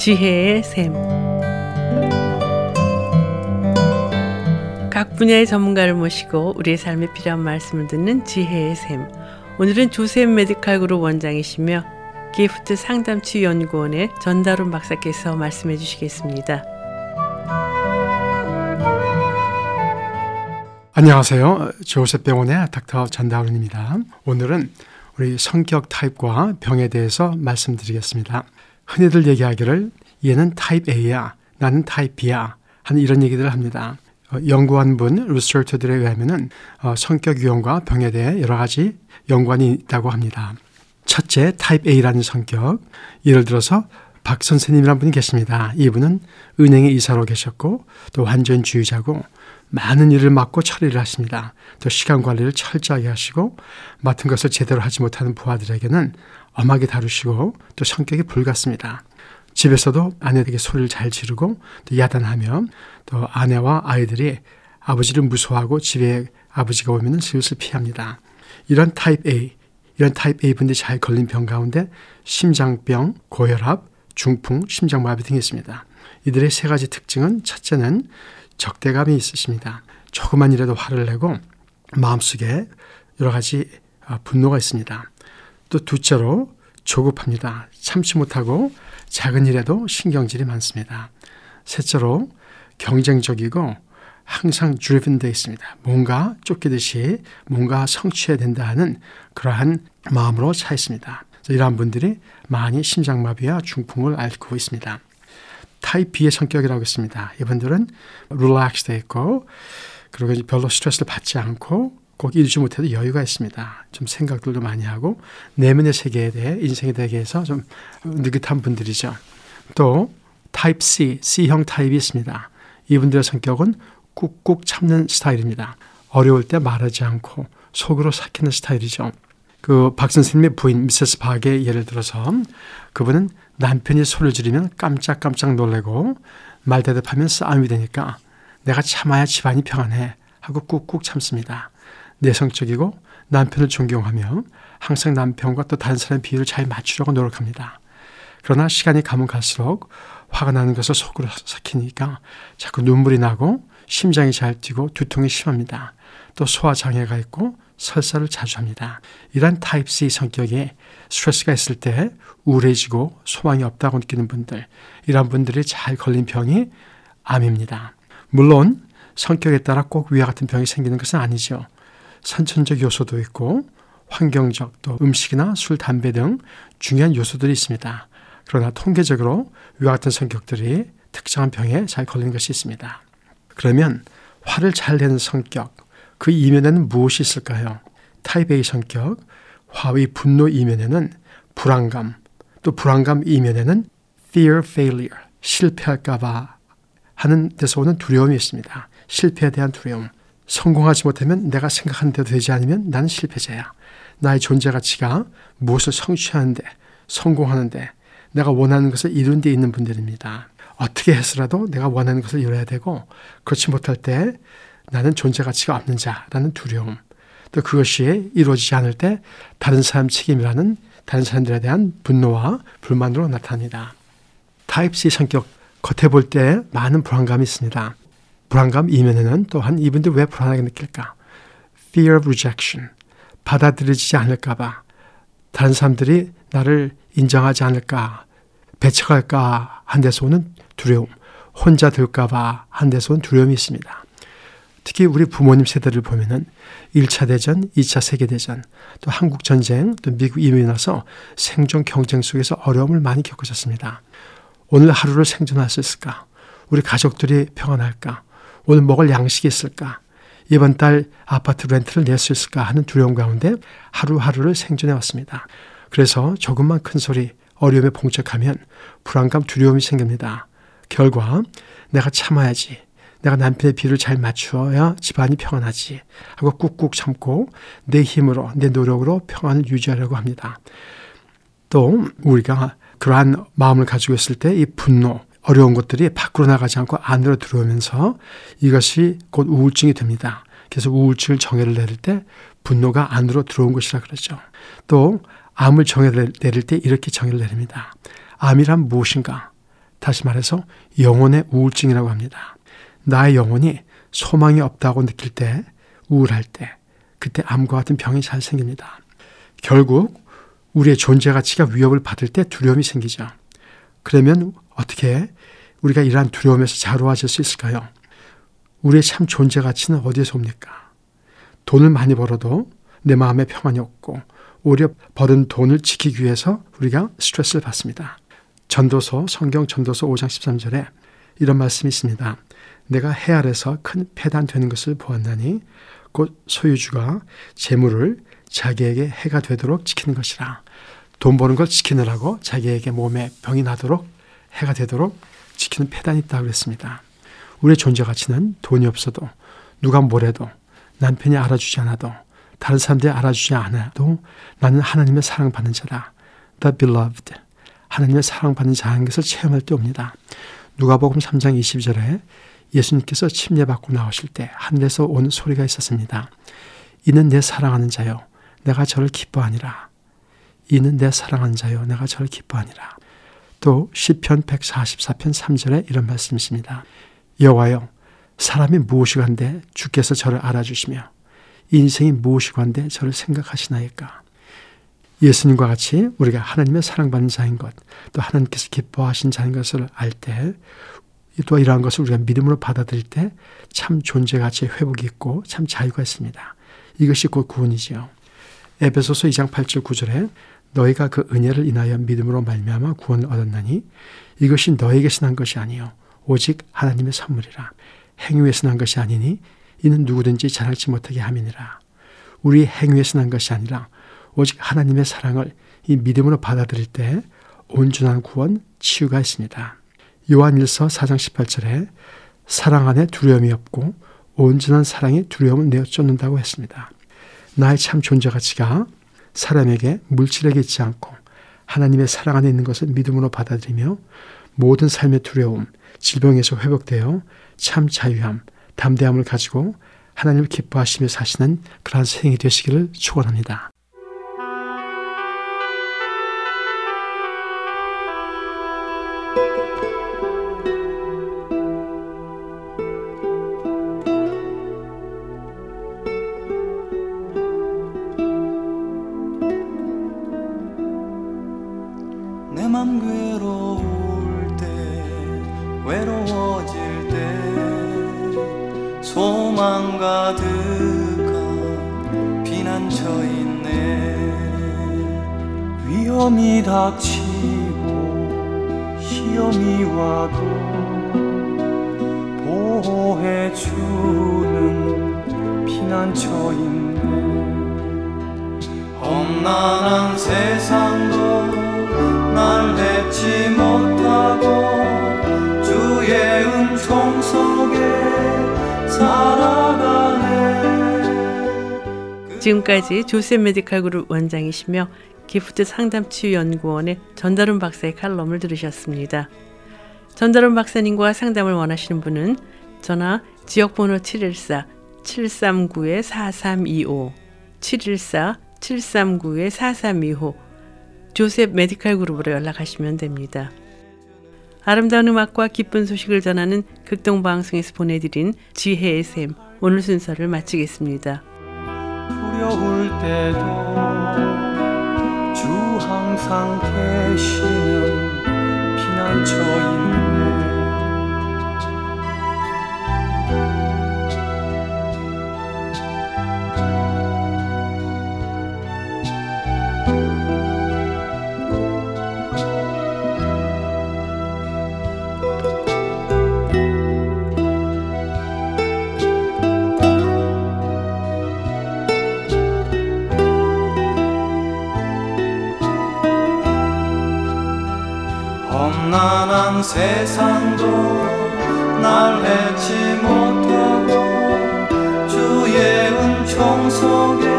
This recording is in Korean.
지혜의 샘. 각 분야의 전문가를 모시고 우리의 삶에 필요한 말씀을 듣는 지혜의 샘. 오늘은 조셉 메디칼 그룹 원장이시며 기프트 상담치 연구원의 전다론 박사께서 말씀해 주시겠습니다. 안녕하세요. 조셉 병원의 닥터 전다론입니다. 오늘은 우리 성격 타입과 병에 대해서 말씀드리겠습니다. 흔히들 얘기하기를 얘는 타입 A야, 나는 타입 B야 하는 이런 얘기들을 합니다. 어, 연구한 분, 리서처들에 의하면 어, 성격 유형과 병에 대해 여러 가지 연관이 있다고 합니다. 첫째, 타입 A라는 성격. 예를 들어서 박 선생님이라는 분이 계십니다. 이분은 은행의 이사로 계셨고 또 완전주의자고 많은 일을 맡고 처리를 하십니다. 또 시간 관리를 철저하게 하시고 맡은 것을 제대로 하지 못하는 부하들에게는 엄하게 다루시고 또 성격이 불같습니다. 집에서도 아내에게 소리를 잘 지르고 또 야단하며 또 아내와 아이들이 아버지를 무서워하고 집에 아버지가 오면 슬슬 피합니다. 이런 타입 A, 이런 타입 A 분들이 잘 걸린 병 가운데 심장병, 고혈압, 중풍, 심장마비 등이 있습니다. 이들의 세 가지 특징은 첫째는 적대감이 있으십니다. 조그만 일에도 화를 내고 마음속에 여러 가지 아, 분노가 있습니다. 또 둘째로 조급합니다. 참지 못하고 작은 일에도 신경질이 많습니다. 셋째로 경쟁적이고 항상 driven 돼 있습니다. 뭔가 쫓기듯이 뭔가 성취해야 된다 하는 그러한 마음으로 차 있습니다. 이러한 분들이 많이 심장마비와 중풍을 앓고 있습니다. 타입 B의 성격이라고 했습니다. 이분들은 relaxed 돼 있고 그리고 별로 스트레스를 받지 않고 꼭 이루지 못해도 여유가 있습니다. 좀 생각들도 많이 하고 내면의 세계에 대해 인생에 대해서 좀 느긋한 분들이죠. 또 타입 C, C형 타입이 있습니다. 이분들의 성격은 꾹꾹 참는 스타일입니다. 어려울 때 말하지 않고 속으로 삭히는 스타일이죠. 그 박 선생님의 부인 미세스 박의 예를 들어서 그분은 남편이 소리를 지르면 깜짝깜짝 놀래고 말 대답하면 싸움이 되니까 내가 참아야 집안이 평안해 하고 꾹꾹 참습니다. 내성적이고 남편을 존경하며 항상 남편과 또 다른 사람의 비율을 잘 맞추려고 노력합니다. 그러나 시간이 가면 갈수록 화가 나는 것을 속으로 삭히니까 자꾸 눈물이 나고 심장이 잘 뛰고 두통이 심합니다. 또 소화 장애가 있고 설사를 자주 합니다. 이런 타입 C 성격에 스트레스가 있을 때 우울해지고 소망이 없다고 느끼는 분들, 이런 분들이 잘 걸린 병이 암입니다. 물론 성격에 따라 꼭 위와 같은 병이 생기는 것은 아니죠. 선천적 요소도 있고 환경적 또 음식이나 술, 담배 등 중요한 요소들이 있습니다. 그러나 통계적으로 위와 같은 성격들이 특정한 병에 잘 걸리는 것이 있습니다. 그러면 화를 잘 내는 성격, 그 이면에는 무엇이 있을까요? 타입 A 성격, 화의 분노 이면에는 불안감, 또 불안감 이면에는 fear failure, 실패할까봐 하는 데서 오는 두려움이 있습니다. 실패에 대한 두려움. 성공하지 못하면 내가 생각한 대로 되지 않으면 나는 실패자야. 나의 존재 가치가 무엇을 성취하는데, 성공하는데, 내가 원하는 것을 이룬 데 있는 분들입니다. 어떻게 해서라도 내가 원하는 것을 이뤄야 되고, 그렇지 못할 때 나는 존재 가치가 없는 자라는 두려움. 또 그것이 이루어지지 않을 때 다른 사람 책임이라는 다른 사람들에 대한 분노와 불만으로 나타납니다. 타입 C 성격 겉에 볼 때 많은 불안감이 있습니다. 불안감 이면에는 또한 이분들 왜 불안하게 느낄까? Fear of rejection. 받아들여지지 않을까봐. 다른 사람들이 나를 인정하지 않을까, 배척할까 한 데서 오는 두려움. 혼자 될까봐 한 데서 온 두려움이 있습니다. 특히 우리 부모님 세대를 보면은 1차 대전, 2차 세계대전, 또 한국전쟁, 또 미국 이민이 나서 생존 경쟁 속에서 어려움을 많이 겪으셨습니다. 오늘 하루를 생존할 수 있을까? 우리 가족들이 평안할까? 오늘 먹을 양식이 있을까? 이번 달 아파트 렌트를 낼 수 있을까 하는 두려움 가운데 하루하루를 생존해 왔습니다. 그래서 조금만 큰 소리, 어려움에 봉착하면 불안감, 두려움이 생깁니다. 결과 내가 참아야지. 내가 남편의 비를 잘 맞추어야 집안이 평안하지 하고 꾹꾹 참고 내 힘으로 내 노력으로 평안을 유지하려고 합니다. 또 우리가 그러한 마음을 가지고 있을 때 이 분노, 어려운 것들이 밖으로 나가지 않고 안으로 들어오면서 이것이 곧 우울증이 됩니다. 그래서 우울증을 정의를 내릴 때 분노가 안으로 들어온 것이라 그러죠. 또 암을 정의를 내릴 때 이렇게 정의를 내립니다. 암이란 무엇인가? 다시 말해서 영혼의 우울증이라고 합니다. 나의 영혼이 소망이 없다고 느낄 때, 우울할 때, 그때 암과 같은 병이 잘 생깁니다. 결국 우리의 존재 가치가 위협을 받을 때 두려움이 생기죠. 그러면 어떻게 우리가 이러한 두려움에서 자로워질 수 있을까요? 우리의 참 존재 가치는 어디에서 옵니까? 돈을 많이 벌어도 내 마음에 평안이 없고 오히려 벌은 돈을 지키기 위해서 우리가 스트레스를 받습니다. 전도서 성경 전도서 5장 13절에 이런 말씀이 있습니다. 내가 해 아래서 큰 폐단 되는 것을 보았나니 곧 소유주가 재물을 자기에게 해가 되도록 지키는 것이라. 돈 버는 걸 지키느라고 자기에게 몸에 병이 나도록 해가 되도록 지키는 폐단이 있다고 그랬습니다. 우리의 존재 가치는 돈이 없어도 누가 뭐래도 남편이 알아주지 않아도 다른 사람들이 알아주지 않아도 나는 하나님의 사랑받는 자다. The beloved. 하나님의 사랑받는 자인 것을 체험할 때 옵니다. 누가복음 3장 20절에 예수님께서 침례받고 나오실 때 하늘에서 온 소리가 있었습니다. 이는 내 사랑하는 자요 내가 저를 기뻐하니라. 이는 내 사랑하는 자요 내가 저를 기뻐하니라. 또 시편 144편 3절에 이런 말씀이 있습니다. 여호와여 사람이 무엇이 간데 주께서 저를 알아주시며 인생이 무엇이 간데 저를 생각하시나이까. 예수님과 같이 우리가 하나님의 사랑받는 자인 것, 또 하나님께서 기뻐하신 자인 것을 알 때, 또 이러한 것을 우리가 믿음으로 받아들일 때 참 존재 가치의 회복이 있고 참 자유가 있습니다. 이것이 곧 구원이지요. 에베소서 2장 8절 9절에 너희가 그 은혜를 인하여 믿음으로 말미암아 구원을 얻었나니 이것이 너에게서 난 것이 아니요 오직 하나님의 선물이라 행위에서 난 것이 아니니 이는 누구든지 자랑치 못하게 함이니라. 우리 행위에서 난 것이 아니라 오직 하나님의 사랑을 이 믿음으로 받아들일 때 온전한 구원, 치유가 있습니다. 요한일서 4장 18절에 사랑 안에 두려움이 없고 온전한 사랑이 두려움을 내어 쫓는다고 했습니다. 나의 참 존재 가치가 사람에게 물질에게 있지 않고 하나님의 사랑 안에 있는 것을 믿음으로 받아들이며 모든 삶의 두려움, 질병에서 회복되어 참 자유함, 담대함을 가지고 하나님을 기뻐하시며 사시는 그러한 생이 되시기를 축원합니다. 내맘 괴로울 때 외로워질 때 소망 가득한 피난처 있네. 위험이 닥치고 시험이 와도 보호해주는 피난처 있네. 험난한 세상 지금까지 조셉 메디칼 그룹 원장이시며 기프트 상담치유 연구원의 전다룬 박사의 칼럼을 들으셨습니다. 전다룬 박사님과 상담을 원하시는 분은 전화 지역번호 714-739-4325 714-739-4325 조셉 메디칼 그룹으로 연락하시면 됩니다. 아름다운 음악과 기쁜 소식을 전하는 극동방송에서 보내드린 지혜의 샘 오늘 순서를 마치겠습니다. 두려울 때도 주 항상 계시 세상도 날 해치 못하고 주의 은총 속에